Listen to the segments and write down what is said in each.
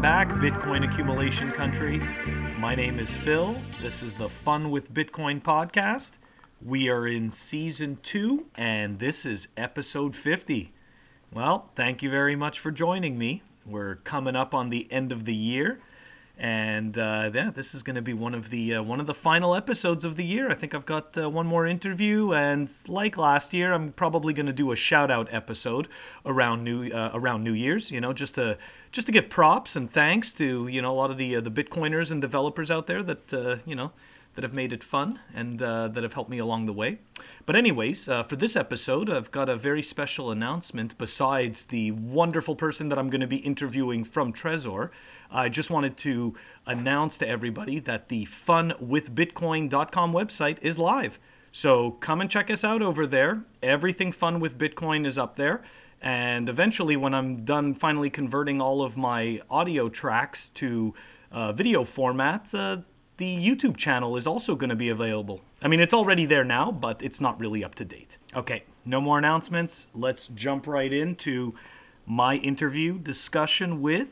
Back, Bitcoin accumulation country. My name is Phil. This is the Fun with Bitcoin podcast. We are in season two, and this is episode 50. Well, thank you very much for joining me. We're coming up on the end of the year, and uh, yeah, this is going to be one of the uh, one of the final episodes of the year. I think I've got uh, one more interview, and like last year, I'm probably going to do a shout out episode around new uh, around New Year's. You know, just to just to give props and thanks to you know a lot of the uh, the Bitcoiners and developers out there that uh, you know that have made it fun and uh, that have helped me along the way. But, anyways, uh, for this episode, I've got a very special announcement besides the wonderful person that I'm going to be interviewing from Trezor. I just wanted to announce to everybody that the funwithbitcoin.com website is live. So come and check us out over there. Everything Fun with Bitcoin is up there. And eventually, when I'm done finally converting all of my audio tracks to uh, video format, uh, the YouTube channel is also going to be available. I mean, it's already there now, but it's not really up to date. Okay, no more announcements. Let's jump right into my interview discussion with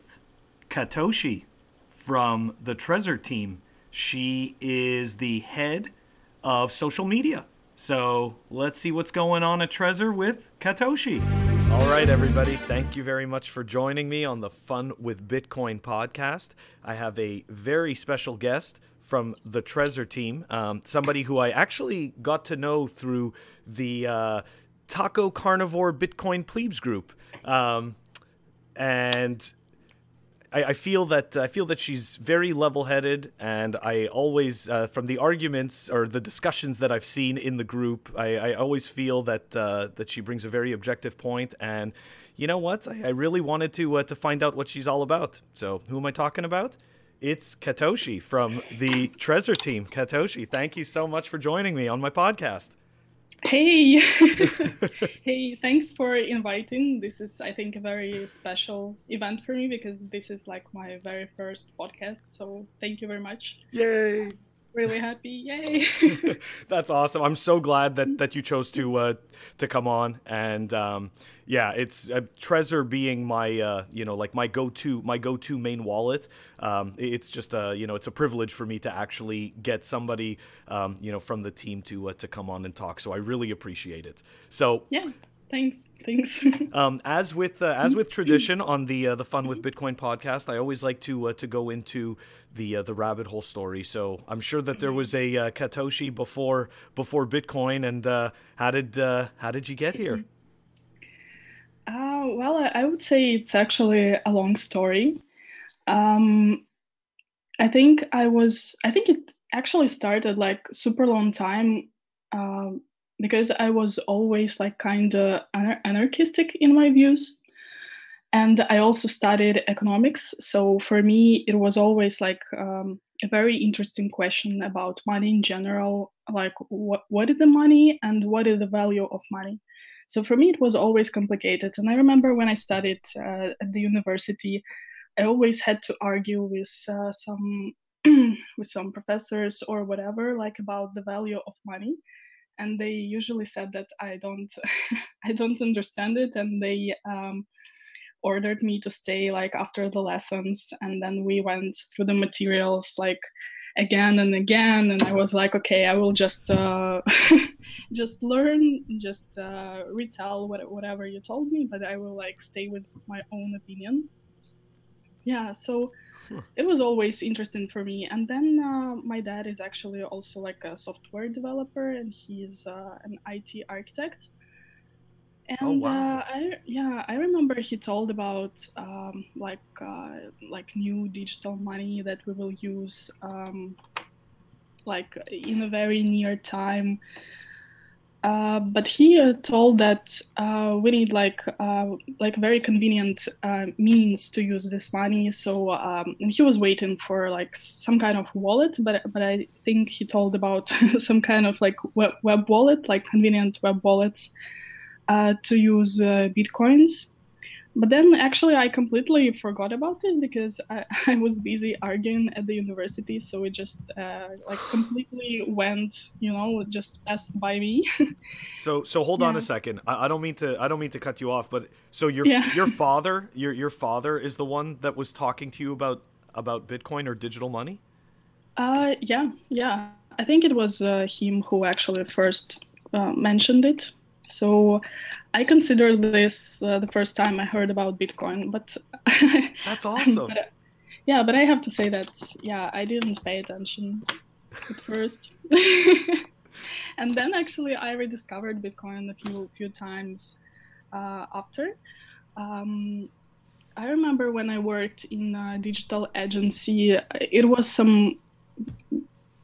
Katoshi from the Trezor team. She is the head of social media. So let's see what's going on at Trezor with Katoshi. All right, everybody. Thank you very much for joining me on the Fun with Bitcoin podcast. I have a very special guest from the Trezor team, um, somebody who I actually got to know through the uh, Taco Carnivore Bitcoin Plebes group, um, and I, I, feel that I feel that she's very level-headed, and I always, uh, from the arguments or the discussions that I've seen in the group, I, I always feel that uh, that she brings a very objective point. and. You know what? I, I really wanted to uh, to find out what she's all about. So, who am I talking about? it's Katoshi from the Trezor team. Katoshi, thank you so much for joining me on my podcast. Hey, hey, thanks for inviting. This is, I think, a very special event for me because this is like my very first podcast. So thank you very much. Yay! Really happy. Yay! That's awesome. I'm so glad that that you chose to uh, to come on. And um, yeah, it's uh, Trezor being my uh, you know like my go to my go to main wallet. Um, it's just a you know it's a privilege for me to actually get somebody um, you know from the team to uh, to come on and talk. So I really appreciate it. So yeah. Thanks. Thanks. um, as with uh, as with tradition on the uh, the Fun with Bitcoin podcast, I always like to uh, to go into the uh, the rabbit hole story. So I'm sure that there was a uh, Katoshi before before Bitcoin, and uh, how did how did you get here? well, I would say it's actually a long story. Um, I think I was. I think it actually started like super long time. Um, because I was always like kind of anarchistic in my views. And I also studied economics. So for me, it was always like um, a very interesting question about money in general like, what, what is the money and what is the value of money? So for me, it was always complicated. And I remember when I studied uh, at the university, I always had to argue with uh, some with some professors or whatever like about the value of money and they usually said that I don't I don't understand it and they um, ordered me to stay like after the lessons and then we went through the materials like again and again and I was like okay I will just uh, just learn just uh, retell what, whatever you told me but I will like stay with my own opinion yeah so it was always interesting for me. And then uh, my dad is actually also like a software developer, and he's uh, an IT architect. Oh, and oh, wow. uh, I yeah I remember he told about um, like uh, like new digital money that we will use um, like in a very near time uh, but he uh, told that uh, we need like uh, like very convenient uh, means to use this money. So um, he was waiting for like some kind of wallet, but but I think he told about some kind of like web, web wallet, like convenient web wallets to use bitcoins. But then actually I completely forgot about it because I, I was busy arguing at the university, so it just uh, like completely went, you know, just passed by me. so so hold yeah. on a second. I, I, don't mean to I don't mean to cut you off, but so your yeah. your father your your father is the one that was talking to you about about Bitcoin or digital money. Uh yeah yeah I think it was uh, him who actually first uh, mentioned it. So I consider this uh, the first time I heard about Bitcoin, but that's awesome. but, yeah, but I have to say that yeah, I didn't pay attention at first, and then actually I rediscovered Bitcoin a few few times uh, after. Um, I remember when I worked in a digital agency, it was some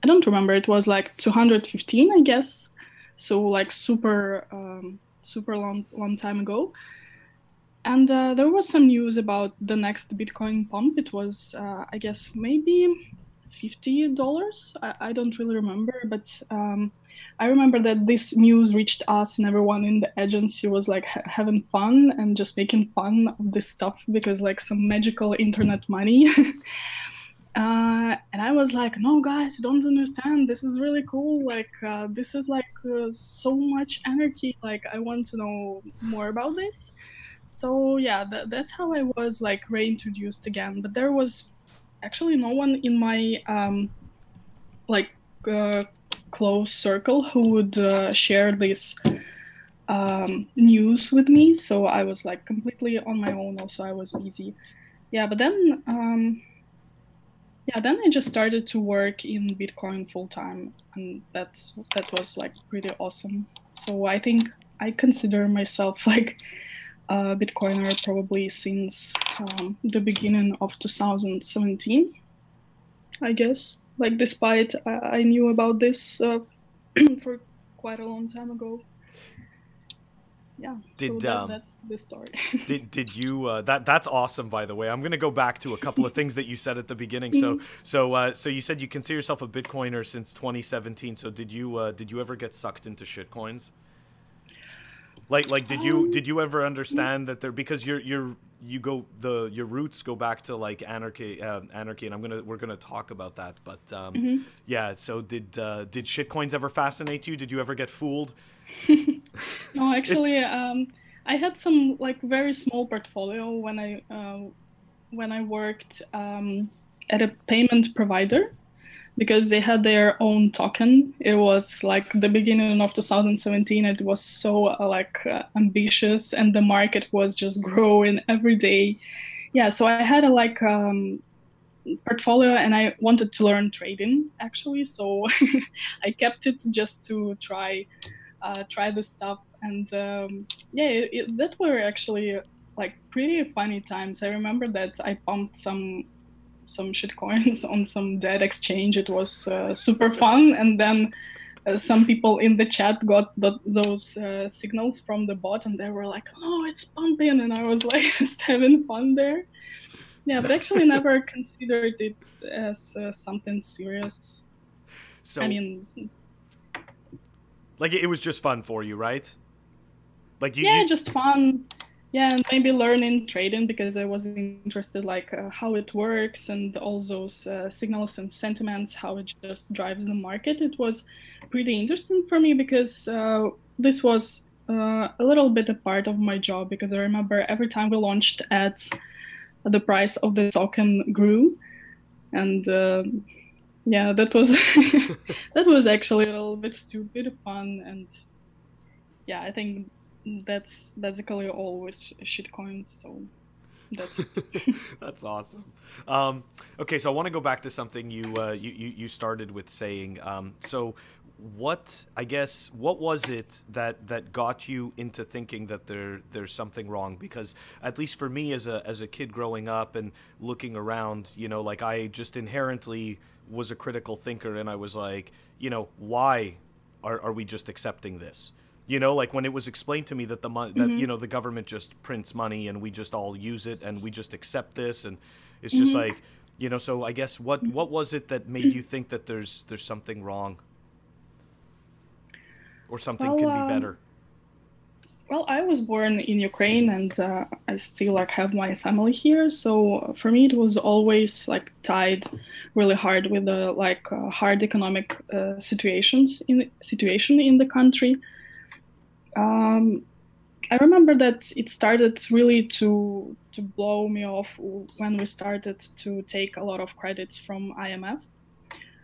I don't remember. It was like 215, I guess. So like super, um, super long, long time ago. And uh, there was some news about the next Bitcoin pump. It was, uh, I guess, maybe fifty dollars. I, I, don't really remember, but um, I remember that this news reached us, and everyone in the agency was like ha- having fun and just making fun of this stuff because like some magical internet money. uh, and I was like, no, guys, don't understand. This is really cool. Like, uh, this is like uh, so much anarchy. Like, I want to know more about this. So yeah, th- that's how I was like reintroduced again. But there was actually no one in my um, like uh, close circle who would uh, share this um, news with me. So I was like completely on my own. Also, I was busy. Yeah, but then. Um, yeah then i just started to work in bitcoin full time and that's that was like pretty awesome. So i think i consider myself like a bitcoiner probably since um, the beginning of 2017 i guess. Like despite i, I knew about this uh, for quite a long time ago yeah did so that, um, that's the story. did did you uh, that that's awesome by the way. I'm going to go back to a couple of things that you said at the beginning. So mm-hmm. so uh, so you said you consider yourself a bitcoiner since 2017 so did you uh, did you ever get sucked into shitcoins? Like like did you um, did you ever understand that there because you're you're you go the your roots go back to like anarchy uh, anarchy and i'm gonna we're gonna talk about that but um, mm-hmm. yeah so did uh, did shitcoins ever fascinate you? Did you ever get fooled no, actually, um, I had some like very small portfolio when I uh, when I worked um, at a payment provider because they had their own token. It was like the beginning of 2017. It was so uh, like uh, ambitious, and the market was just growing every day. Yeah, so I had a like um, portfolio, and I wanted to learn trading actually. So I kept it just to try uh, try this stuff. And um, yeah, it, it, that were actually like pretty funny times. I remember that I pumped some some shit coins on some dead exchange. It was uh, super fun. And then uh, some people in the chat got the, those uh, signals from the bot and they were like, oh, it's pumping. And I was like just having fun there. Yeah, but actually never considered it as uh, something serious. So, I mean, like it was just fun for you, right? Like you, yeah, you... just fun. Yeah, and maybe learning trading because I was interested like uh, how it works and all those uh, signals and sentiments, how it just drives the market. It was pretty interesting for me because uh, this was uh, a little bit a part of my job because I remember every time we launched ads, the price of the token grew, and um, yeah that was that was actually a little bit stupid fun and yeah i think that's basically all always shitcoins so that's awesome. Um, okay so i want to go back to something you uh, you, you started with saying um, so what I guess what was it that that got you into thinking that there there's something wrong? Because at least for me as a as a kid growing up and looking around you know like I just inherently was a critical thinker and I was like, you know, why are, are we just accepting this? You know, like when it was explained to me that the money that mm-hmm. you know the government just prints money and we just all use it and we just accept this and it's just mm-hmm. like, you know, so I guess what what was it that made you think that there's there's something wrong or something well, can be better? Well, I was born in Ukraine, and uh, I still like have my family here. So for me, it was always like tied really hard with the like uh, hard economic uh, situations in situation in the country. Um, I remember that it started really to to blow me off when we started to take a lot of credits from IMF,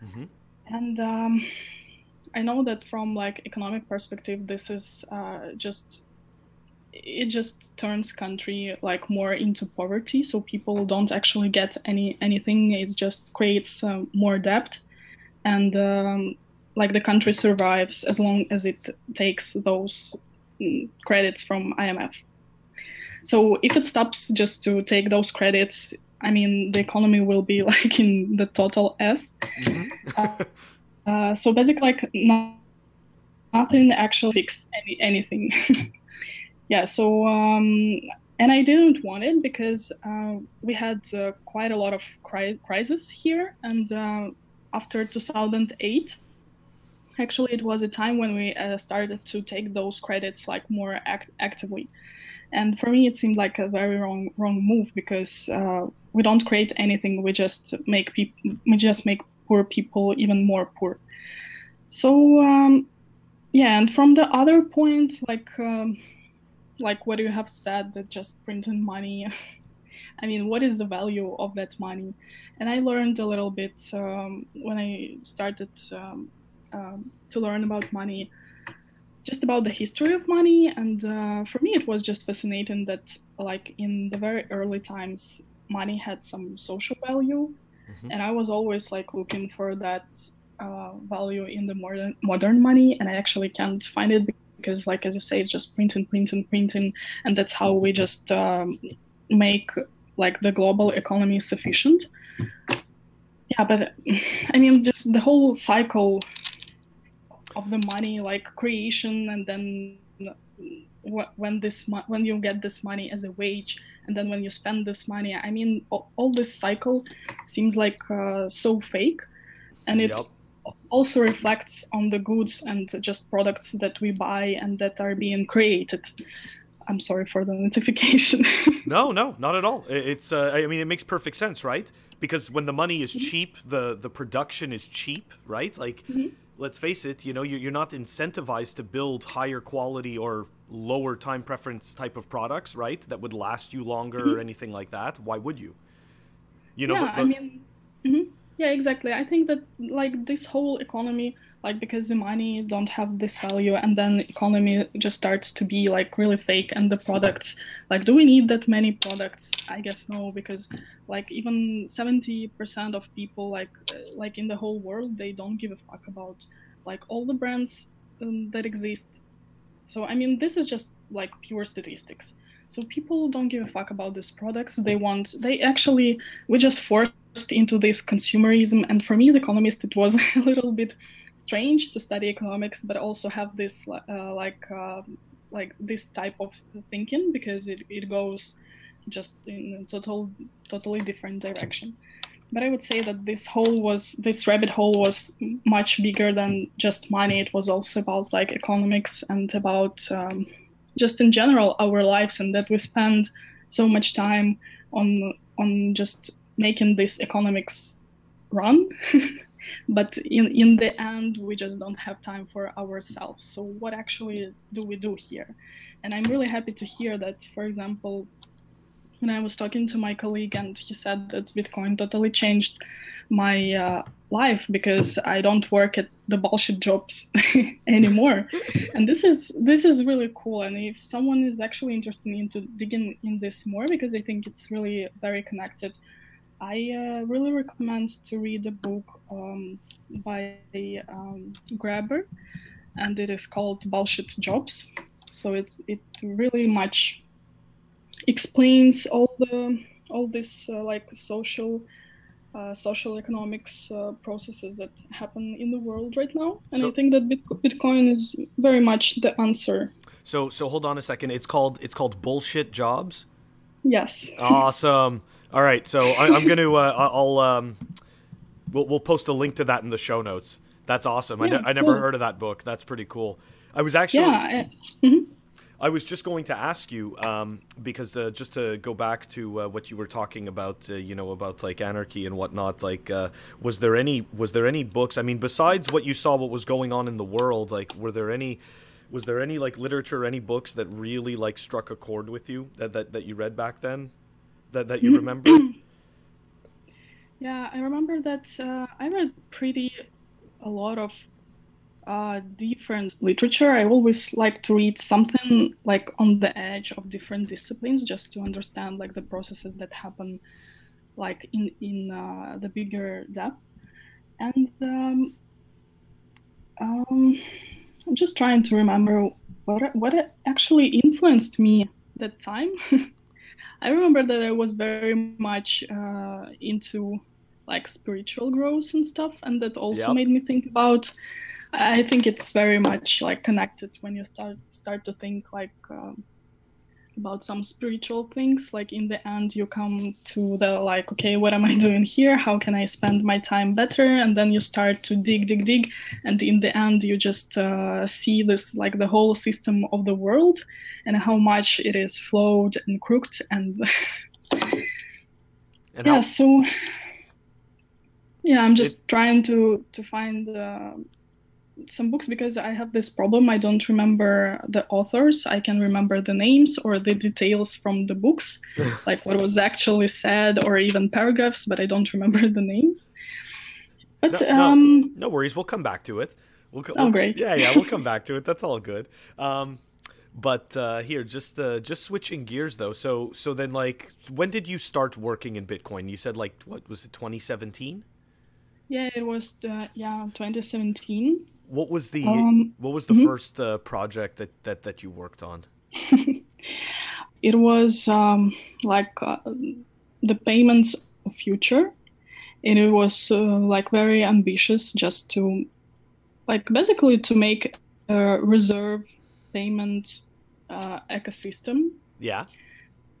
mm-hmm. and. Um, I know that from like economic perspective, this is uh, just it just turns country like more into poverty so people don't actually get any anything. It just creates um, more debt. And um, like the country survives as long as it takes those mm, credits from imf so if it stops just to take those credits i mean the economy will be like in the total s. Mm-hmm. uh, uh, so basically like not, nothing actually fix any, anything yeah so um, and i didn't want it because uh, we had uh, quite a lot of cri- crisis here and uh, after 2008 actually it was a time when we uh, started to take those credits like more act- actively. And for me it seemed like a very wrong wrong move because uh, we don't create anything we just make people we just make poor people even more poor. So um, yeah and from the other point like um, like what you have said that just printing money. I mean what is the value of that money? And i learned a little bit um, when i started um, um, to learn about money just about the history of money. And uh, for me it was just fascinating that like in the very early times money had some social value. Mm-hmm. and i was always like looking for that uh, value in the modern modern money. And i actually can't find it because like as you say it's just printing printing printing and that's how we just um, make like the global economy sufficient. Yeah but i mean just the whole cycle of the money like creation and then when this when you get this money as a wage and then when you spend this money i mean all, this cycle seems like uh, so fake. And it yep also reflects on the goods and just products that we buy and that are being created. I'm sorry for the notification. no, no, not at all. It's uh, I mean it makes perfect sense, right? Because when the money is mm-hmm. cheap, the the production is cheap, right? Like mm-hmm. let's face it, you know, you're, you're not incentivized to build higher quality or lower time preference type of products, right? That would last you longer mm-hmm. or anything like that. Why would you? You know, yeah, the, the, I mean, mm-hmm yeah exactly. I think that like this whole economy like because the money don't have this value and then economy just starts to be like really fake and the products like do we need that many products? I guess no because like even 70% of people like uh, like in the whole world they don't give a fuck about like all the brands um, that exist. So i mean this is just like pure statistics. So people don't give a fuck about these products. They want they actually we just force into this consumerism. And for me as economist it was a little bit strange to study economics but also have this uh, like uh, like this type of thinking because it, it goes just in a total totally different direction. But i would say that this hole was this rabbit hole was much bigger than just money. It was also about like economics and about um, just in general our lives and that we spend so much time on on just making this economics run but in, in the end we just don't have time for ourselves. So what actually do we do here? And i'm really happy to hear that for example when i was talking to my colleague and he said that bitcoin totally changed my uh, life because i don't work at the bullshit jobs anymore. And this is this is really cool. And if someone is actually interested into digging in this more because i think it's really very connected I uh, really recommend to read a book um, by um, Graeber, and it is called Bullshit Jobs. So it's it really much explains all the all this uh, like social uh, social economics uh, processes that happen in the world right now, and so, I think that Bitcoin is very much the answer. So so hold on a second. It's called it's called bullshit jobs. Yes. Awesome. All right, so I, am going to uh, I'll um, we'll we'll post a link to that in the show notes. That's awesome. Yeah, I, ne- I never cool. heard of that book. That's pretty cool. I was actually yeah. mm-hmm. I was just going to ask you um, because uh, just to go back to uh, what you were talking about, uh, you know, about like anarchy and whatnot. Like, uh, was there any was there any books? I mean, besides what you saw, what was going on in the world, like, were there any was there any like literature, any books that really like struck a chord with you that that, that you read back then, that that you mm-hmm. remember? yeah, I remember that uh, I read pretty a lot of uh, different literature. I always like to read something like on the edge of different disciplines, just to understand like the processes that happen, like in in uh, the bigger depth. And um, um, I'm just trying to remember what what actually influenced me that time. I remember that I was very much uh, into like spiritual growth and stuff, and that also yep. made me think about I think it's very much like connected when you start start to think like um, about some spiritual things. Like in the end, you come to the like, okay, what am I doing here? How can I spend my time better? And then you start to dig, dig, dig, and in the end, you just uh, see this like the whole system of the world and how much it is flawed and crooked and. and yeah. So. Yeah, I'm just it- trying to to find. Uh, some books because I have this problem. I don't remember the authors. I can remember the names or the details from the books, like what was actually said or even paragraphs, but I don't remember the names. But no, um, no, no worries. We'll come back to it. We'll, oh, we'll, great. Yeah, yeah, we'll come back to it. That's all good. Um, but uh, here, just uh, just switching gears though. So so then, like, when did you start working in Bitcoin? You said like what was it, 2017? Yeah, it was uh, yeah 2017. What was the um, what was the mm-hmm. first uh, project that, that that you worked on? it was um, like uh, the payments future, and it was uh, like very ambitious, just to like basically to make a reserve payment uh, ecosystem. Yeah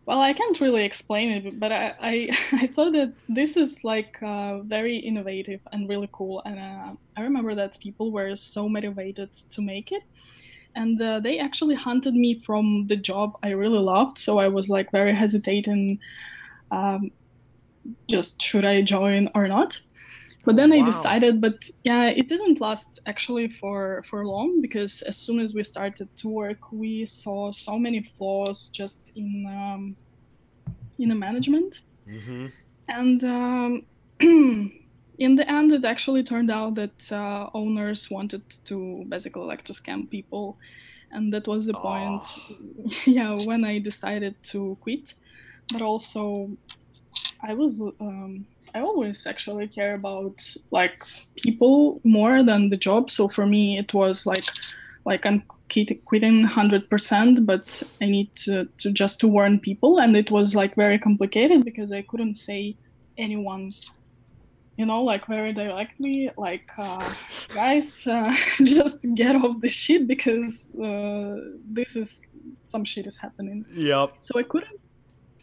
well i can't really explain it but i i, I thought that this is like uh, very innovative and really cool and uh, i remember that people were so motivated to make it and uh, they actually hunted me from the job i really loved so i was like very hesitating um, just should i join or not but then wow. i decided but yeah it didn't last actually for for long because as soon as we started to work we saw so many flaws just in um, in the management mm-hmm. and um, in the end it actually turned out that uh, owners wanted to basically like to scam people and that was the oh. point yeah when i decided to quit but also i was um, I always actually care about like people more than the job. So for me, it was like like I'm quitting hundred percent, but I need to, to just to warn people, and it was like very complicated because I couldn't say anyone you know like very directly like uh, guys uh, just get off the shit because uh, this is some shit is happening. Yep so i couldn't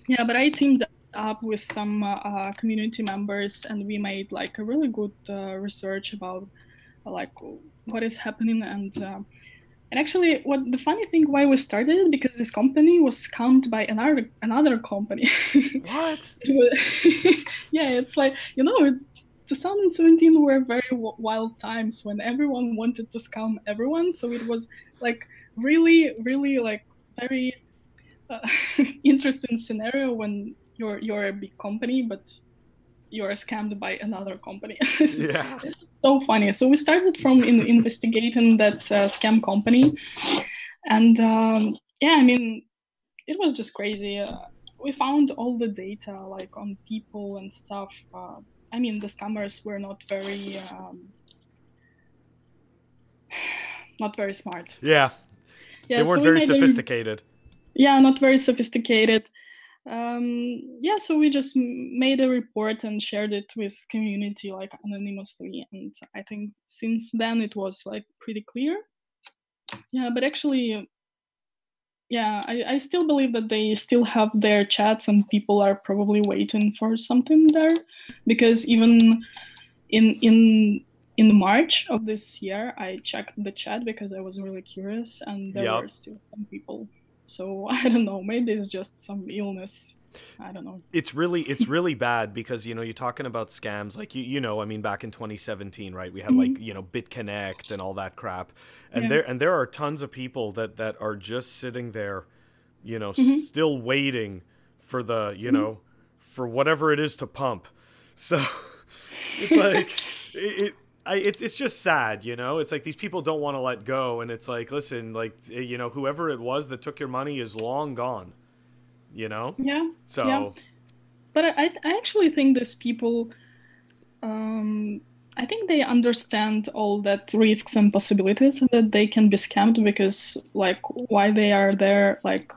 yeah but i teamed up with some uh, community members and we made like a really good uh, research about uh, like what is happening and uh, and actually what the funny thing why we started it because this company was scammed by another another company. What? Yeah it's like you know it, 2017 were very wild times when everyone wanted to scam everyone. So it was like really really like very uh, interesting scenario when you're you're a big company, but you're scammed by another company. yeah. so funny. So we started from in, investigating that uh, scam company, and um, yeah, I mean, it was just crazy. Uh, we found all the data like on people and stuff. Uh, I mean, the scammers were not very. Um, not very smart. Yeah. yeah they weren't so very sophisticated. yeah, not very sophisticated um, yeah so we just made a report and shared it with community like anonymously and i think since then it was like pretty clear yeah but actually yeah I, I still believe that they still have their chats and people are probably waiting for something there because even in in in March of this year, I checked the chat because I was really curious, and there Yep. were still some people. So I don't know. Maybe it's just some illness. I don't know. it's really it's really bad because you know you're talking about scams like you you know I mean back in 2017 right we had like you know BitConnect and all that crap and Yeah. there and there are tons of people that that are just sitting there you know Mhm. still waiting for the you know for whatever it is to pump so it's like it, it I, it's it's just sad, you know. It's like these people don't want to let go, and it's like, listen, like you know, whoever it was that took your money is long gone, you know. Yeah. So Yeah. But I, I actually think these people, um, I think they understand all that risks and possibilities and that they can be scammed because, like, why they are there, like,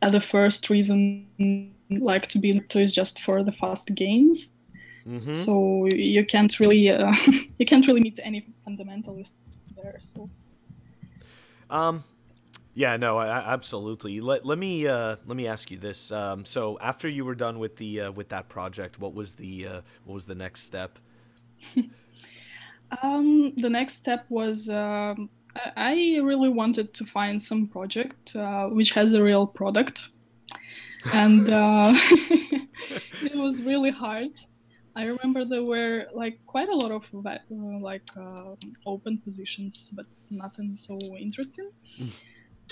at the first reason, like, to be to is just for the fast gains. Mhm. So you can't really, uh, you can't really meet any fundamentalists there. So Um, yeah, no, I, I- absolutely. Let, let me uh, let me ask you this. Um, so after you were done with the uh, with that project, what was the uh, what was the next step? Um, the next step was um, I I really wanted to find some project uh, which has a real product, and uh, it was really hard. I remember there were like quite a lot of like uh, open positions, but nothing so interesting.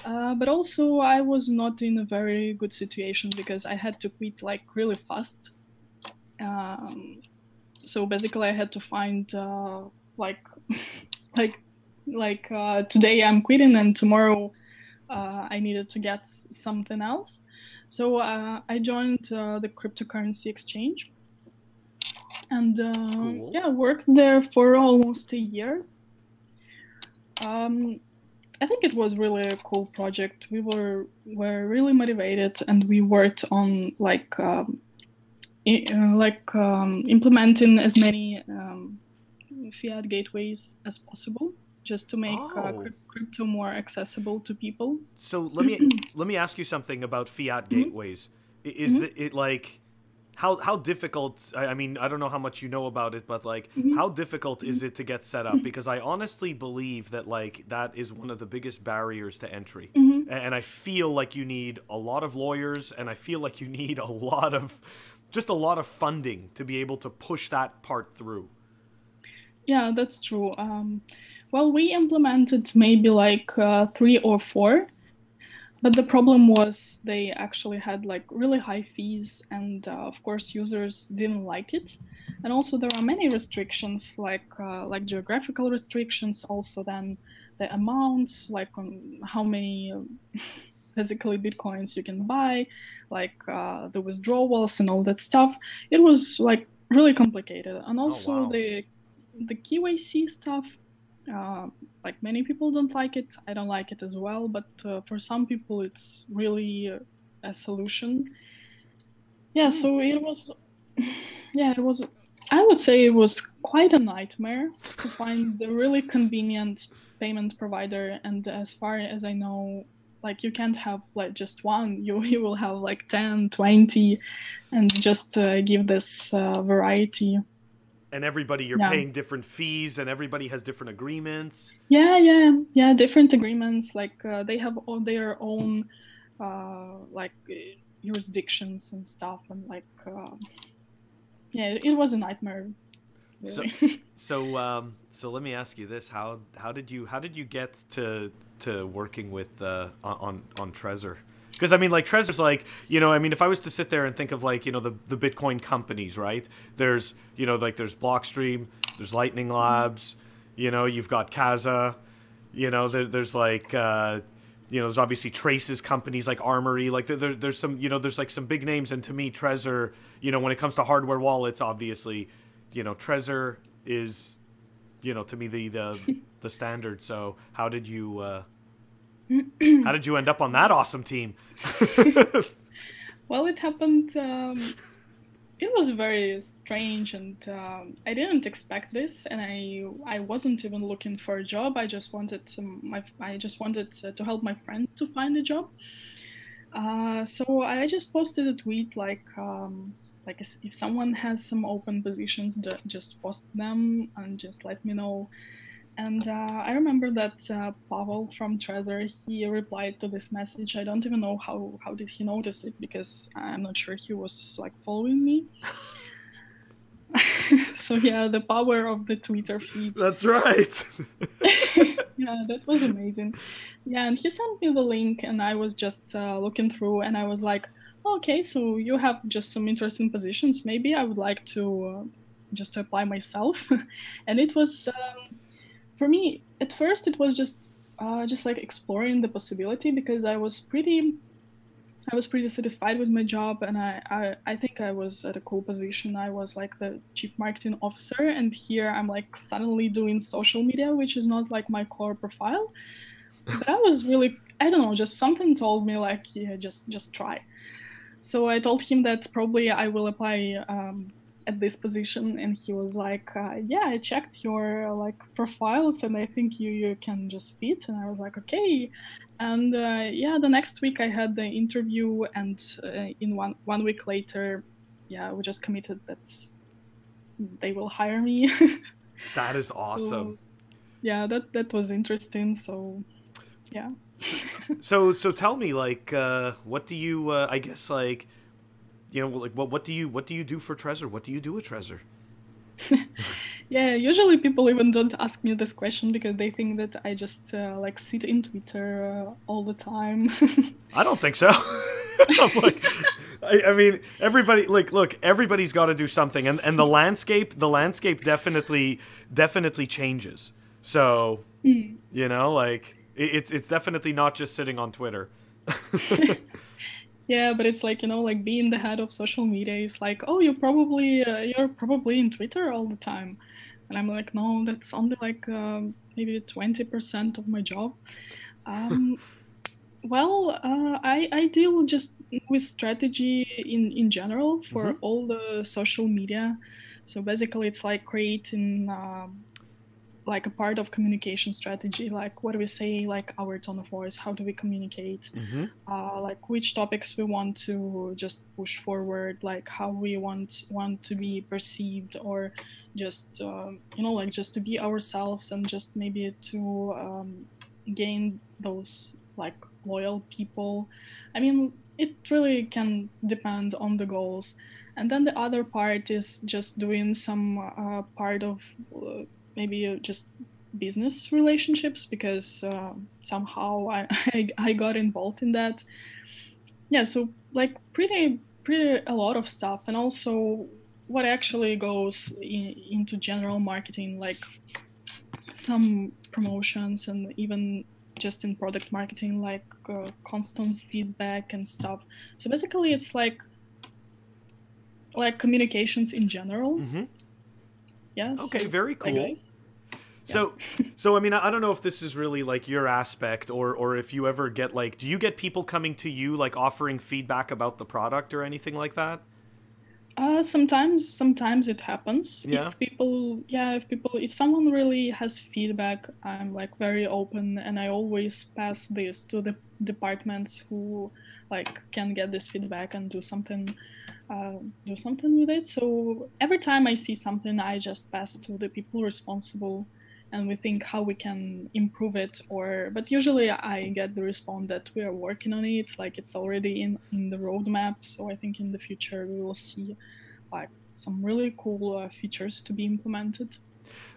Uh, but also, I was not in a very good situation because I had to quit like really fast. Um, so basically, I had to find uh, like like like uh, today I'm quitting and tomorrow uh, I needed to get something else. So uh, I joined uh, the cryptocurrency exchange and uh, Cool. yeah, worked there for almost a year. Um, I think it was really a cool project. We were were really motivated and we worked on like um, i- uh, like um, implementing as many um, fiat gateways as possible just to make uh, Oh. cryp- crypto more accessible to people. So let me let me ask you something about fiat Mm-hmm. gateways. I- Is the, it like how how difficult? I mean, I don't know how much you know about it, but like, Mhm. how difficult is it to get set up? Because I honestly believe that like that is one of the biggest barriers to entry. Mhm. And I feel like you need a lot of lawyers, and I feel like you need a lot of just a lot of funding to be able to push that part through. Yeah, that's true. Um, well, we implemented maybe like uh, three or four, but the problem was they actually had like really high fees, and uh, of course, users didn't like it. And also, there are many restrictions, like uh, like geographical restrictions. Also, then the amounts, like on how many. um, Basically, bitcoins you can buy, like uh, the withdrawals and all that stuff. It was like really complicated, and also wow. the the KYC stuff, uh, like many people don't like it. I don't like it as well, but uh, for some people, it's really uh, a solution. Yeah, so it was, yeah, it was. I would say it was quite a nightmare to find the really convenient payment provider, and as far as I know, like you can't have like just one. You you will have like 10, 20, and just uh, give this uh, variety. And everybody, you're Yeah. paying different fees, and everybody has different agreements. Yeah, yeah, yeah. Different agreements, like uh, they have all their own, uh, like uh, jurisdictions and stuff, and like, uh, yeah, it, was a nightmare. So- Really. So, um, so let me ask you this: how how did you how did you get to to working with uh, on on Trezor? Because I mean, like Trezor's like you know, I mean, if I was to sit there and think of like you know the the Bitcoin companies, right? There's you know like there's Blockstream, there's Lightning Labs, you know, you've got Casa, you know, there, there's like. Uh, you know, there's obviously Traces companies like Armory, like there, there, there's some, you know, there's like some big names, and to me, Trezor, you know, when it comes to hardware wallets, obviously, you know, Trezor is, you know, to me the the the standard. So how did you uh, how did you end up on that awesome team? well, it happened. Um, it was very strange, and um, I didn't expect this, and I I wasn't even looking for a job. I just wanted some, my I just wanted to, to help my friend to find a job. Uh, so I just posted a tweet like, um, like if someone has some open positions, just post them and just let me know. And uh, I remember that uh, Pavel from Trezor, he replied to this message. I don't even know how, how did he notice it because I'm not sure he was like following me. so yeah, the power of the Twitter feed. That's right. yeah, that was amazing. Yeah, and he sent me the link, and I was just uh, looking through, and I was like, okay, so you have just some interesting positions. Maybe I would like to uh, just to apply myself. and it was um, for me at first it was just uh, just like exploring the possibility because I was pretty I was pretty satisfied with my job and I, I, I think I was at a cool position. I was like the chief marketing officer and here I'm like suddenly doing social media, which is not like my core profile. But I was really I don't know, just something told me like yeah, just just try. So I told him that probably I will apply um, at this position and he was like uh, yeah i checked your like profiles and i think you you can just fit. And i was like okay. And uh, yeah the next week i had the interview and uh, in one one week later yeah we just committed that they will hire me. That is awesome. so, yeah that that was interesting so yeah. So so tell me like uh what do you uh, i guess like you know, like what what do you what do you do for Trezor? What do you do with Trezor? yeah, usually people even don't ask me this question because they think that I just uh, like sit in Twitter uh, all the time. I don't think so. like, I, I, mean, everybody like look, everybody's got to do something, and and the landscape the landscape definitely definitely changes. So mm. you know, like it, it's it's definitely not just sitting on Twitter. Yeah, but it's like you know, like being the head of social media is like, oh, you're probably uh, you're probably in Twitter all the time, and I'm like, no, that's only like um, maybe twenty percent of my job. Um, well, uh, I I deal just with strategy in in general for mm-hmm. all the social media. So basically, it's like creating um, like a part of communication strategy like what do we say like our tone of voice how do we communicate mm-hmm. uh, like which topics we want to just push forward like how we want want to be perceived or just uh, you know like just to be ourselves and just maybe to um, gain those like loyal people i mean it really can depend on the goals and then the other part is just doing some uh, part of uh, maybe just business relationships because uh, somehow I, I, I got involved in that. Yeah, so like pretty pretty a lot of stuff, and also what actually goes in, into general marketing, like some promotions and even just in product marketing, like uh, constant feedback and stuff. So basically, it's like like communications in general. Mm-hmm. Yeah. Okay, so, very cool. So, so I mean, I don't know if this is really like your aspect, or or if you ever get like, do you get people coming to you like offering feedback about the product or anything like that? Uh, sometimes, sometimes it happens. Yeah. If people, yeah, if people, if someone really has feedback, I'm like very open, and I always pass this to the departments who like can get this feedback and do something uh, do something with it. So every time I see something, I just pass to the people responsible and we think how we can improve it or but usually i get the response that we are working on it. It's like it's already in in the roadmap. So i think in the future we will see like some really cool uh, features to be implemented.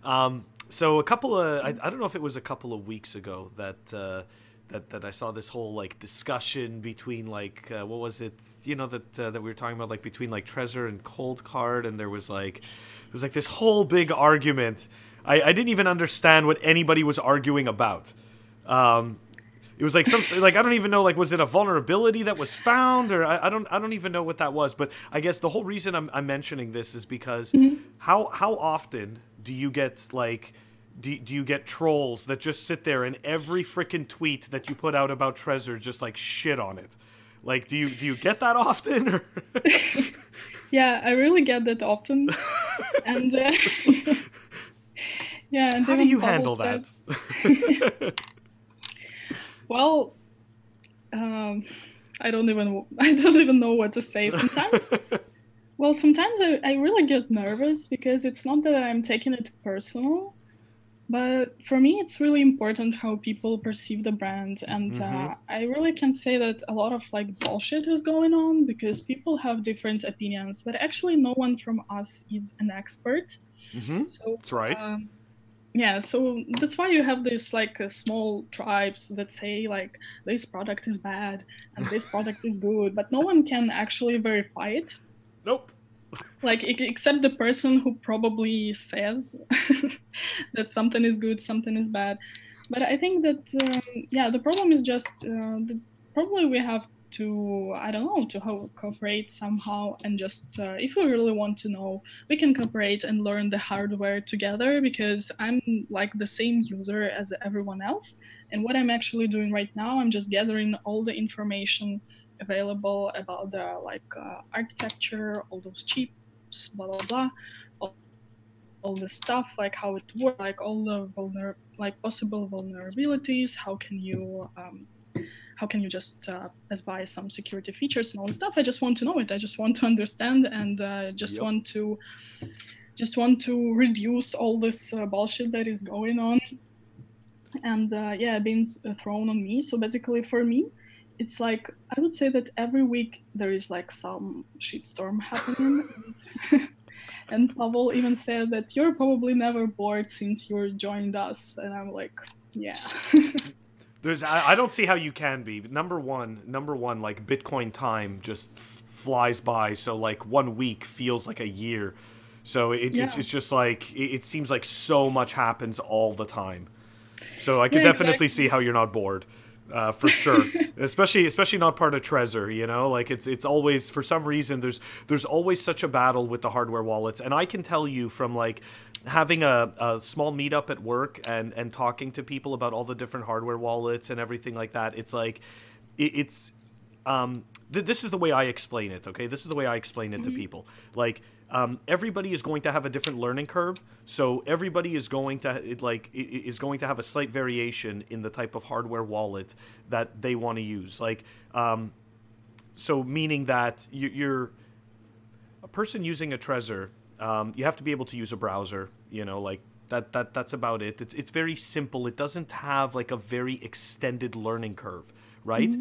Um, so a couple of I, I, don't know if it was a couple of weeks ago that uh, that, that I saw this whole like discussion between like uh, what was it you know that uh, that we were talking about like between like Trezor and Coldcard and there was like it was like this whole big argument I, I didn't even understand what anybody was arguing about. Um, it was like something like I don't even know like was it a vulnerability that was found or I, I, don't I don't even know what that was. But I guess the whole reason I'm, I'm mentioning this is because mm-hmm. how how often do you get like do, do you get trolls that just sit there and every freaking tweet that you put out about Trezor just like shit on it? Like do you do you get that often? yeah, I really get that often, and. Uh, yeah. And How do you handle said, that? well, um, I don't even I don't even know what to say sometimes. well, sometimes I, I really get nervous because it's not that I'm taking it personal, but for me, it's really important how people perceive the brand. And uh, Mm-hmm. uh, I really can say that a lot of like bullshit is going on because people have different opinions, but actually, no one from us is an expert. Mm-hmm. So That's right. um, yeah, so that's why you have these like uh, small tribes that say like this product is bad and this product is good, but no one can actually verify it. nope. Like except the person who probably says that something is good, something is bad. But I think that um, yeah, the problem is just uh, the, probably we have to I don't know to cooperate somehow and just uh, if we really want to know we can cooperate and learn the hardware together because I'm like the same user as everyone else and what I'm actually doing right now I'm just gathering all the information available about the like uh, architecture all those chips blah blah blah all, all the stuff like how it works like all the vulner like possible vulnerabilities how can you um, how can you just uh, as buy some security features and all this stuff? I just want to know it. I just want to understand and uh, just Yep. want to just want to reduce all this uh, bullshit that is going on. And uh, yeah being uh, thrown on me. So basically for me it's like i would say that every week there is like some shitstorm happening and pavel even said that you're probably never bored since you joined us and i'm like yeah There's I, I don't see how you can be. Number one, number one, like Bitcoin time just f- flies by. So like one week feels like a year. So it, it's, Yeah. it's just like it, it seems like so much happens all the time. So I can Yeah, definitely see how you're not bored. Uh, for sure, especially especially not part of Trezor, you know, like it's it's always for some reason there's there's always such a battle with the hardware wallets, and I can tell you from like having a, a small meetup at work and and talking to people about all the different hardware wallets and everything like that it's like it, it's um th- this is the way i explain it okay? This is the way i explain it to people. Like um, everybody is going to have a different learning curve so everybody is going to it, like i- i- is going to have a slight variation in the type of hardware wallet that they want to use like um, so meaning that you, you're a person using a Trezor, um, you have to be able to use a browser. You know, like that. That that's about it. It's it's very simple. It doesn't have like a very extended learning curve, right?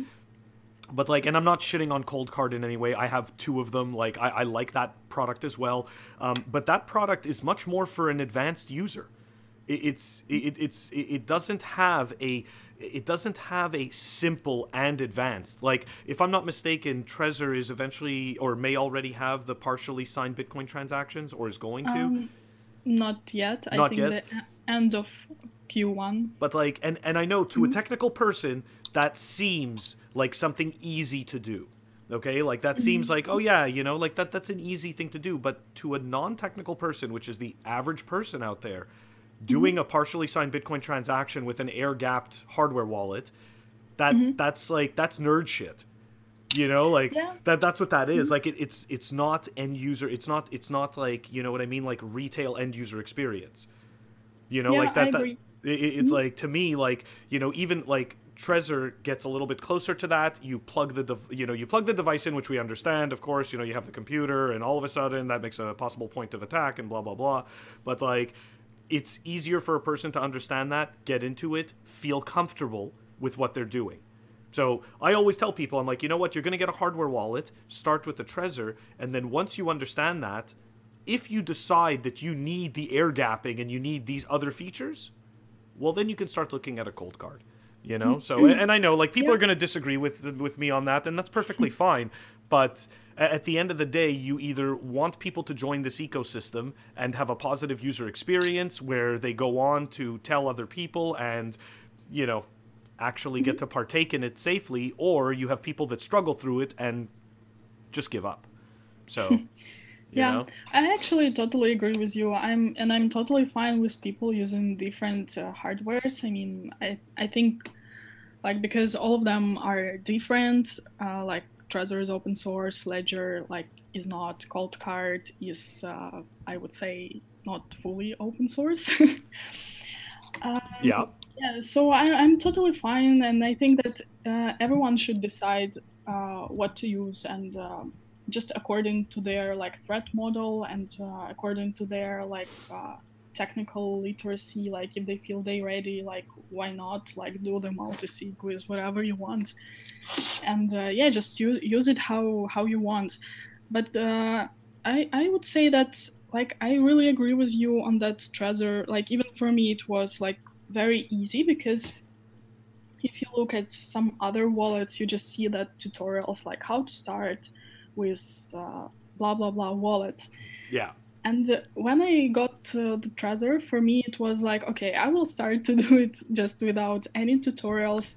But like, and I'm not shitting on Coldcard in any way. I have two of them. Like, I, I like that product as well. Um, but that product is much more for an advanced user. It, it's it, it's it, doesn't have a it doesn't have a simple and advanced. Like, if I'm not mistaken, Trezor is eventually or may already have the partially signed Bitcoin transactions or is going to. Um, not yet. I Not think yet? the end of Q1. but like and and i know to a technical person that seems like something easy to do okay? Like that mm-hmm. seems like oh yeah you know like that that's an easy thing to do. But to a non-technical person which is the average person out there mm-hmm. doing a partially signed bitcoin transaction with an air gapped hardware wallet that mm-hmm. that's like that's nerd shit you know? Like Yeah. that that's what that is. like it, it's it's not end user it's not it's not like you know what i mean? Like retail end user experience you know? Yeah, like that, that it, it's like to me like you know even like Trezor gets a little bit closer to that. You plug the dev- you know you plug the device in, which we understand. Of course, you know you have the computer, and all of a sudden that makes a possible point of attack, and blah blah blah. But like, it's easier for a person to understand that, get into it, feel comfortable with what they're doing. So I always tell people, I'm like, you know what? You're going to get a hardware wallet. Start with the Trezor, and then once you understand that, if you decide that you need the air gapping and you need these other features, well, then you can start looking at a Coldcard. You know, so mm. and I know like people Yeah. are going to disagree with with me on that, and that's perfectly mm. fine. But at the end of the day, you either want people to join this ecosystem and have a positive user experience where they go on to tell other people and, you know, actually get mm-hmm. to partake in it safely, or you have people that struggle through it and just give up. So, yeah, know, I actually totally agree with you. I'm and I'm totally fine with people using different uh, hardwares. I mean, I I think like because all of them are different. Uh, like Trezor is open source, Ledger like is not. Coldcard is uh, I would say not fully open source. um, yeah. Yeah, so I, I'm totally fine, and I think that uh, everyone should decide uh, what to use and uh, just according to their like threat model and uh, according to their like uh, technical literacy like if they feel they ready like why not like do the multisig whatever you want. And uh, yeah just use, use it how how you want. But uh, i i would say that like i really agree with you on that Trezor. Like even for me it was like very easy because if you look at some other wallets you just see that tutorials like how to start with uh, blah blah blah wallet yeah and when I got to the Trezor, for me it was like, okay, I will start to do it just without any tutorials.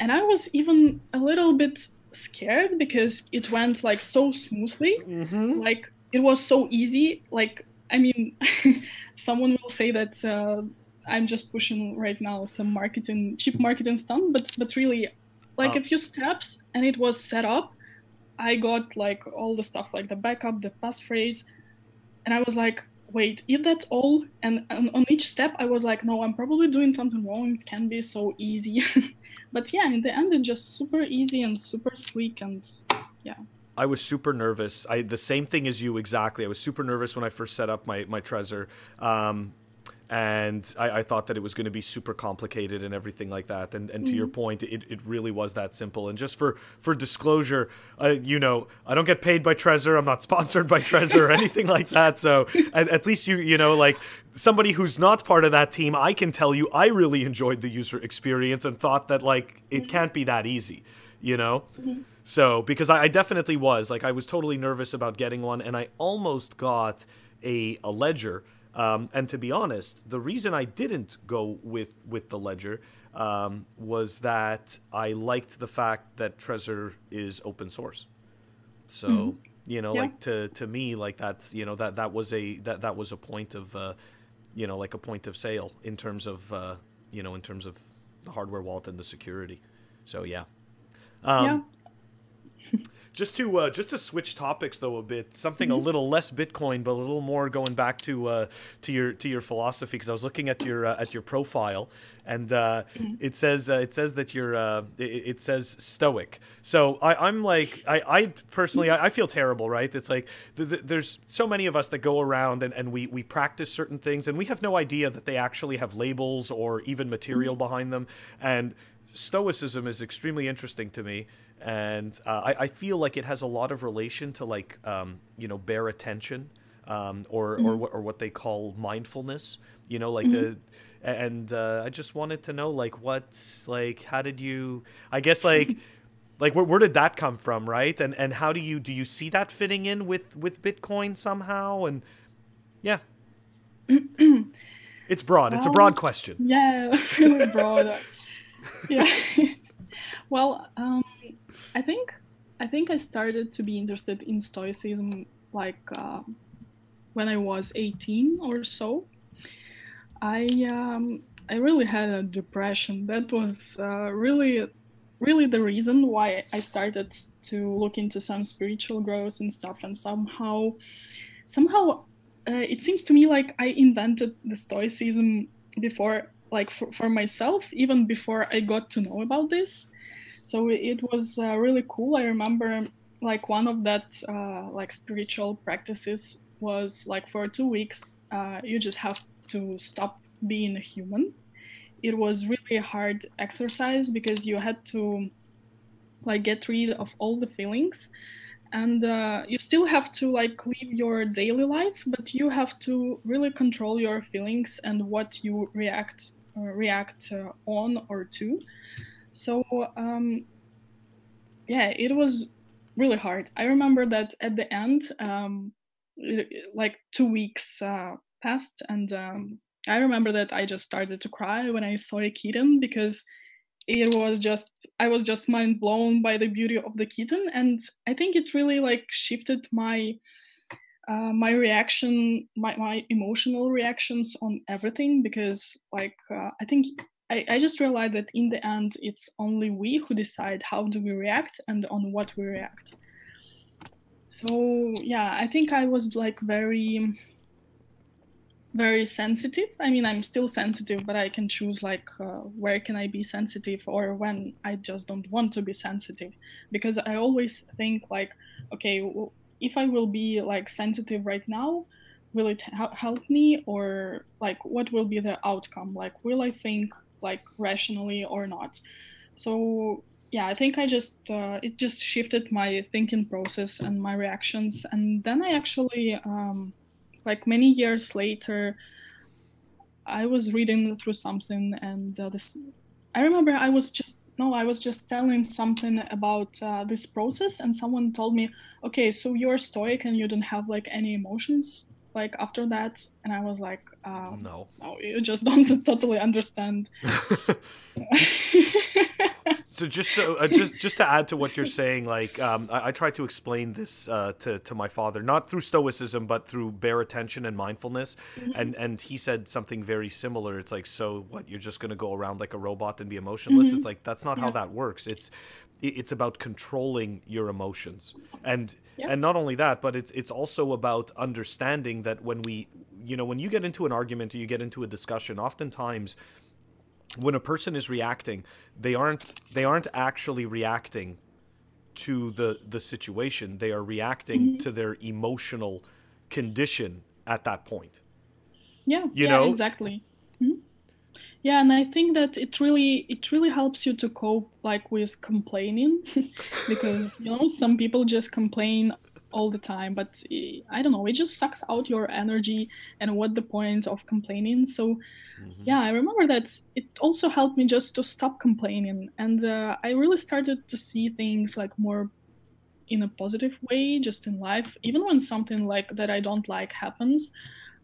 And I was even a little bit scared because it went like so smoothly. Mm-hmm. Like it was so easy. Like, I mean, someone will say that uh, I'm just pushing right now some marketing, cheap marketing stunt, but but really, like Oh. a few steps, and it was set up. I got like all the stuff, like the backup, the passphrase, and I was like, wait, is that all? And, and on each step, I was like, no, I'm probably doing something wrong. It can be so easy, but yeah, in the end, it's just super easy and super sleek, and yeah. I was super nervous. I the same thing as you exactly. I was super nervous when I first set up my my Trezor, um, and I, I thought that it was going to be super complicated and everything like that. And and to your mm-hmm. point, it, it really was that simple. And just for for disclosure, uh, you know, I don't get paid by Trezor. I'm not sponsored by Trezor or anything like that. So at, at least you you know like somebody who's not part of that team, I can tell you I really enjoyed the user experience and thought that like it mm-hmm. can't be that easy. You know. Mm-hmm. So, because I, I definitely was like, I was totally nervous about getting one, and I almost got a, a ledger. Um, and to be honest, the reason I didn't go with with the ledger um, was that I liked the fact that Trezor is open source. So you know, Yeah. like to to me, like that's you know that that was a that that was a point of uh, you know like a point of sale in terms of uh, you know in terms of the hardware wallet and the security. So yeah. Um, yeah, just to uh, just to switch topics though a bit, something a little less Bitcoin, but a little more going back to uh, to your to your philosophy. Because I was looking at your uh, at your profile, and uh, it says uh, it says that you're uh, it, it says stoic. So I, I'm like I, I personally I, I feel terrible, right? It's like th- th- there's so many of us that go around and, and we we practice certain things, and we have no idea that they actually have labels or even material behind them, and stoicism is extremely interesting to me and uh, I, I feel like it has a lot of relation to like um, you know bare attention um, or, or what or what they call mindfulness you know like the and uh, I just wanted to know like what like how did you I guess like like where, where did that come from right? And and how do you do you see that fitting in with with Bitcoin somehow? And yeah. It's broad. It's a broad question. yeah, really broad. yeah. well, um, I think I think I started to be interested in Stoicism like uh, when I was 18 or so. I um, I really had a depression. That was uh, really really the reason why I started to look into some spiritual growth and stuff. And somehow somehow uh, it seems to me like I invented the Stoicism before like for, for myself even before i got to know about this so it was uh, really cool. I remember like one of that uh, like spiritual practices was like for two weeks uh, you just have to stop being a human. It was really a hard exercise because you had to like get rid of all the feelings. And uh, you still have to like live your daily life but you have to really control your feelings and what you react uh, react uh, on or to so um, yeah it was really hard. I remember that at the end um, like two weeks uh, passed and um, i remember that i just started to cry when i saw a kitten because it was just i was just mind blown by the beauty of the kitten. And i think it really like shifted my uh, my reaction my, my emotional reactions on everything because like uh, i think I, I just realized that in the end it's only we who decide how do we react and on what we react. So yeah i think i was like very very sensitive. I mean i'm still sensitive but i can choose like uh, where can i be sensitive or when i just don't want to be sensitive. Because i always think like okay if I will be like sensitive right now, will it help me? Or like what will be the outcome? Like, will I think like rationally or not? So yeah, I think I just uh, it just shifted my thinking process and my reactions, and then I actually um, like many years later, I was reading through something, and uh, this I remember I was just no, I was just telling something about uh, this process, and someone told me, okay, so you're stoic and you don't have like any emotions like after that and i was like uh, no. no you just don't totally understand so just so uh, just just to add to what you're saying like um, I, I tried to explain this uh, to, to my father not through stoicism but through bare attention and mindfulness mm-hmm. and and he said something very similar it's like so what you're just going to go around like a robot and be emotionless mm-hmm. it's like that's not yeah. how that works it's it's about controlling your emotions and yeah. and not only that but it's it's also about understanding that when we you know when you get into an argument or you get into a discussion oftentimes when a person is reacting, they aren't they aren't actually reacting to the the situation. They are reacting mm-hmm. to their emotional condition at that point. Yeah, you yeah, know exactly. Mm-hmm. Yeah, and I think that it really it really helps you to cope like with complaining because you know some people just complain all the time but eh, i don't know it just sucks out your energy and what the point of complaining so Mm-hmm. Yeah, I remember that it also helped me just to stop complaining. And uh, I really started to see things like more in a positive way, just in life. Even when something like that I don't like happens,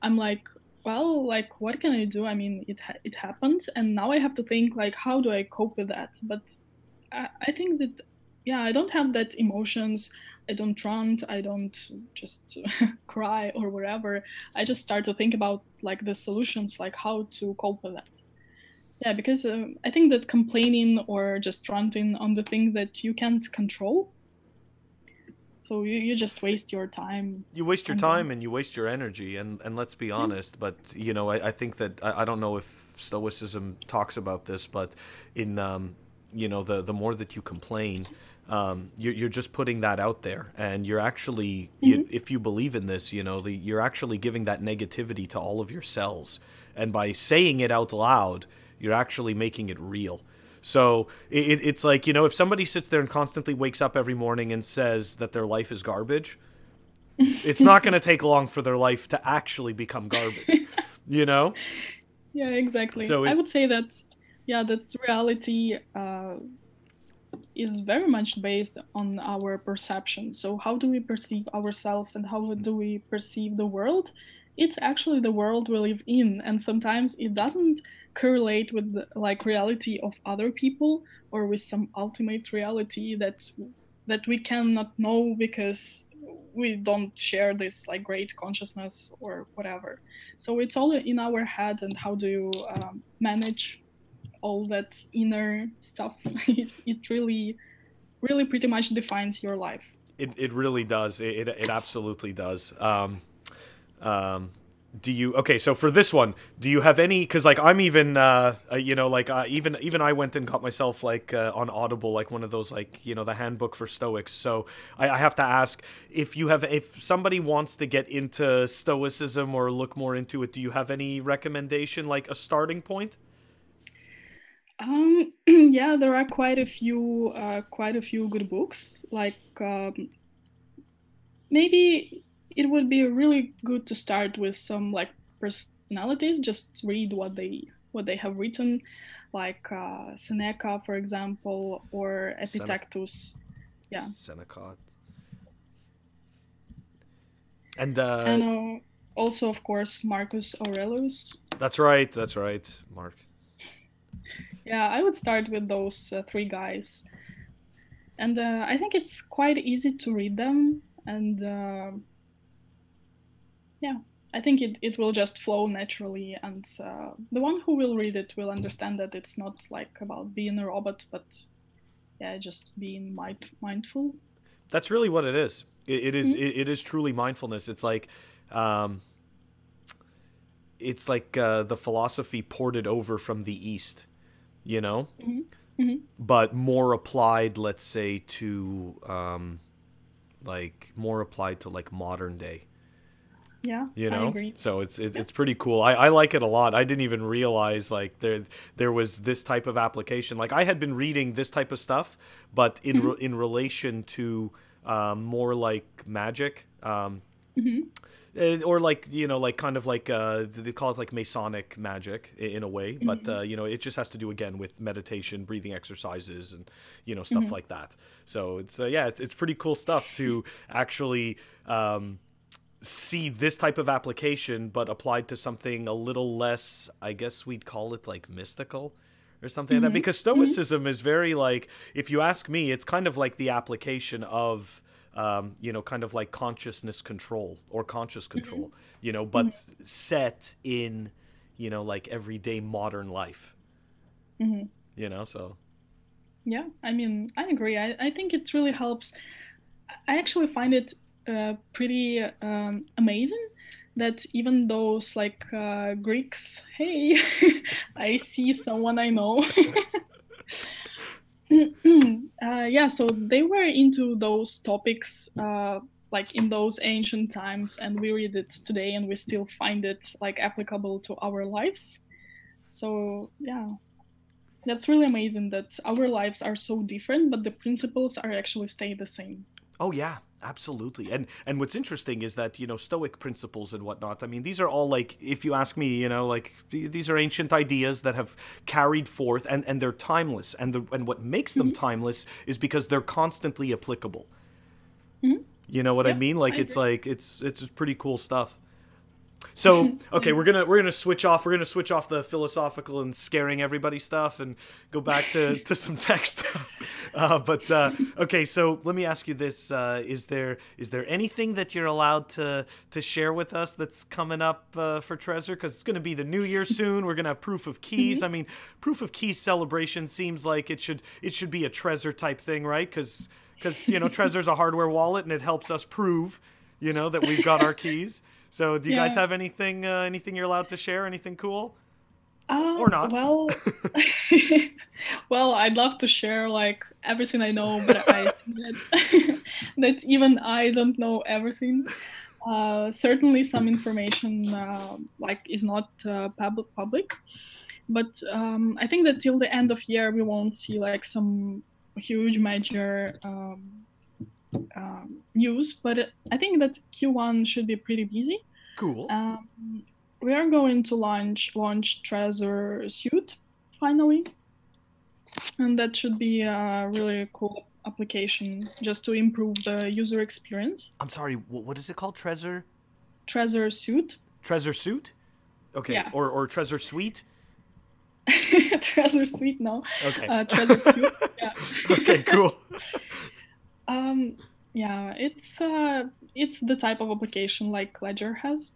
I'm like, well, like, what can I do? I mean, it, ha- it happened. And now I have to think, like, how do I cope with that? But I, I think that, yeah, I don't have that emotions. I don't rant, I don't just cry or whatever. I just start to think about like the solutions, like how to cope with that. Yeah, because uh, I think that complaining or just ranting on the thing that you can't control, so you, you just waste your time. You waste your time and you waste your energy. And, and let's be honest, but you know, I, I think that I, I don't know if Stoicism talks about this, but in um, you know, the the more that you complain, um, you're, you're just putting that out there. And you're actually mm-hmm. you, if you believe in this you know the, you're actually giving that negativity to all of your cells. And by saying it out loud you're actually making it real. So it, it's like you know if somebody sits there and constantly wakes up every morning and says that their life is garbage it's not going to take long for their life to actually become garbage you know? Yeah exactly. So it, i would say that yeah that reality uh, is very much based on our perception. So, how do we perceive ourselves and how do we perceive the world? It's actually the world we live in, and sometimes it doesn't correlate with the like reality of other people or with some ultimate reality that that we cannot know because we don't share this like great consciousness or whatever. So it's all in our head, and how do you um, manage all that inner stuff. It, it really really pretty much defines your life. It, it really does. It, it, it absolutely does. Um, um, do you okay so for this one do you have any because like i'm even uh, uh you know like uh, even even i went and got myself like uh, on audible like one of those like you know the handbook for stoics. So I, I have to ask if you have if somebody wants to get into stoicism or look more into it do you have any recommendation like a starting point um, yeah, there are quite a few, uh, quite a few good books. Like um, maybe it would be really good to start with some like personalities. Just read what they what they have written, like uh, Seneca, for example, or Epictetus. yeah, Seneca. And uh, and uh, also, of course, Marcus Aurelius. That's right. That's right, Mark. Yeah, I would start with those uh, three guys. And uh, I think it's quite easy to read them. And uh, yeah, I think it, it will just flow naturally. And uh, the one who will read it will understand that it's not like about being a robot, but yeah, just being mind- mindful. That's really what it is. it, it is, mm-hmm. it, it is truly mindfulness. It's like, um, it's like uh, the philosophy ported over from the East you know, mm-hmm. Mm-hmm. but more applied, let's say, to um, like more applied to like modern day. Yeah, you know so it's it's, it's pretty cool I, I like it a lot i didn't even realize like there there was this type of application like i had been reading this type of stuff but in Mm-hmm. re- in relation to um, more like magic um, Mhm. Uh, or like you know like kind of like uh, they call it like masonic magic in a way but Mm-hmm. uh, you know it just has to do again with meditation breathing exercises and you know stuff Mhm. like that so it's uh, yeah it's, it's pretty cool stuff to actually um, see this type of application but applied to something a little less i guess we'd call it like mystical or something like that Mhm. because stoicism is very like if you ask me it's kind of like the application of um, you know kind of like consciousness control or conscious control you know but set in you know like everyday modern life hmm you know so Yeah, I mean, I agree. I, I think it really helps. I actually find it uh, pretty um, amazing that even those like uh, Greeks, hey, I see someone I know. uh, yeah, so they were into those topics uh, like in those ancient times, and we read it today, and we still find it like applicable to our lives. So yeah, that's really amazing that our lives are so different, but the principles are actually stay the same. Oh yeah, absolutely. And and what's interesting is that you know Stoic principles and whatnot. I mean, these are all like, if you ask me, you know, like th- these are ancient ideas that have carried forth, and and they're timeless. And the and what makes them timeless is because they're constantly applicable. Mhm. You know what I mean? Like I it's like it's it's pretty cool stuff. So okay, we're gonna we're gonna switch off. We're gonna switch off the philosophical and scaring everybody stuff, and go back to, to some tech stuff. Uh, but uh, okay, so let me ask you this: uh, Is there is there anything that you're allowed to to share with us that's coming up uh, for Trezor? Because it's gonna be the new year soon. We're gonna have proof of keys. I mean, proof of keys celebration seems like it should it should be a Trezor type thing, right? Because because you know Trezor's a hardware wallet and it helps us prove you know that we've got our keys. So, do you guys have anything uh, anything you're allowed to share? Anything cool? Uh, Or not. Well, well, I'd love to share like everything I know, but I think that, that even I don't know everything. Uh, certainly, some information uh, like is not uh, public public, but um, I think that till the end of year we won't see like some huge major um, um, news. But I think that Q1 should be pretty busy. Cool. Um, we are going to launch launch Trezor Suite finally, and that should be a really cool application just to improve the user experience. I'm sorry. What, what is it called? Trezor Trezor Suite, Trezor Suit? Okay. Yeah. Or or Trezor Suite? Trezor Suite, no, Okay. uh, Trezor Suite. Yeah. okay. Cool. Um, yeah, it's uh, it's the type of application like Ledger has.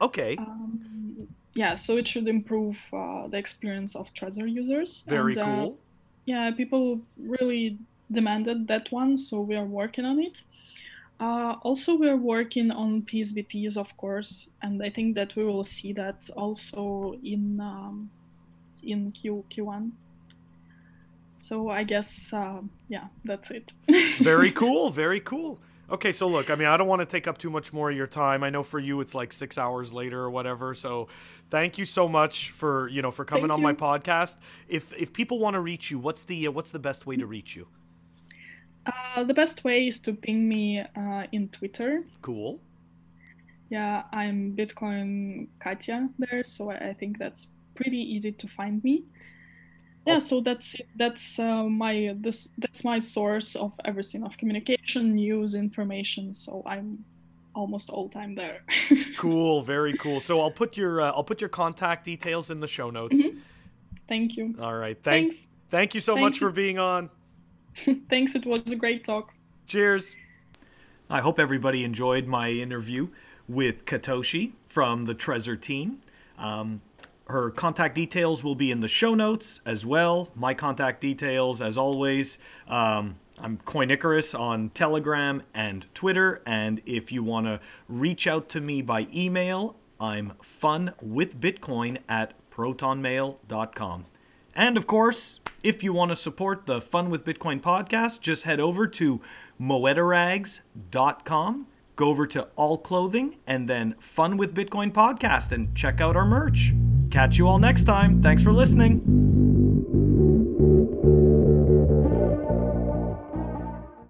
Okay. Um, yeah, so it should improve uh, the experience of Trezor users. Very and, uh, cool. yeah people really demanded that one so we are working on it uh, also we're working on PSBTs, of course and i think that we will see that also in um, in Q, q1 so i guess uh, yeah that's it Very cool. Very cool. Okay, so look, I mean, I don't want to take up too much more of your time. I know for you it's like six hours later or whatever. So, thank you so much for you know for coming Thank on my podcast. If if people want to reach you, what's the uh, what's the best way to reach you? uh, the best way is to ping me uh, in twitter Cool. yeah i'm bitcoin katya there so I think that's pretty easy to find me yeah so that's it that's uh, my this that's my source of everything of communication news information so i'm almost all time there Cool. Very cool. So I'll put your uh, I'll put your contact details in the show notes. Mhm. thank you All right. Thank thanks thank you so Thank much you. for being on. thanks it was a great talk Cheers. I hope everybody enjoyed my interview with Katoshi from the Trezor team. Um, her contact details will be in the show notes as well. My contact details, as always. Um, I'm Coin Icarus on Telegram and Twitter. And if you want to reach out to me by email, I'm funwithbitcoin at protonmail.com. And of course, If you want to support the Fun with Bitcoin podcast, just head over to moedarags.com, go over to All Clothing, and then Fun with Bitcoin podcast and check out our merch. Catch you all next time. Thanks for listening.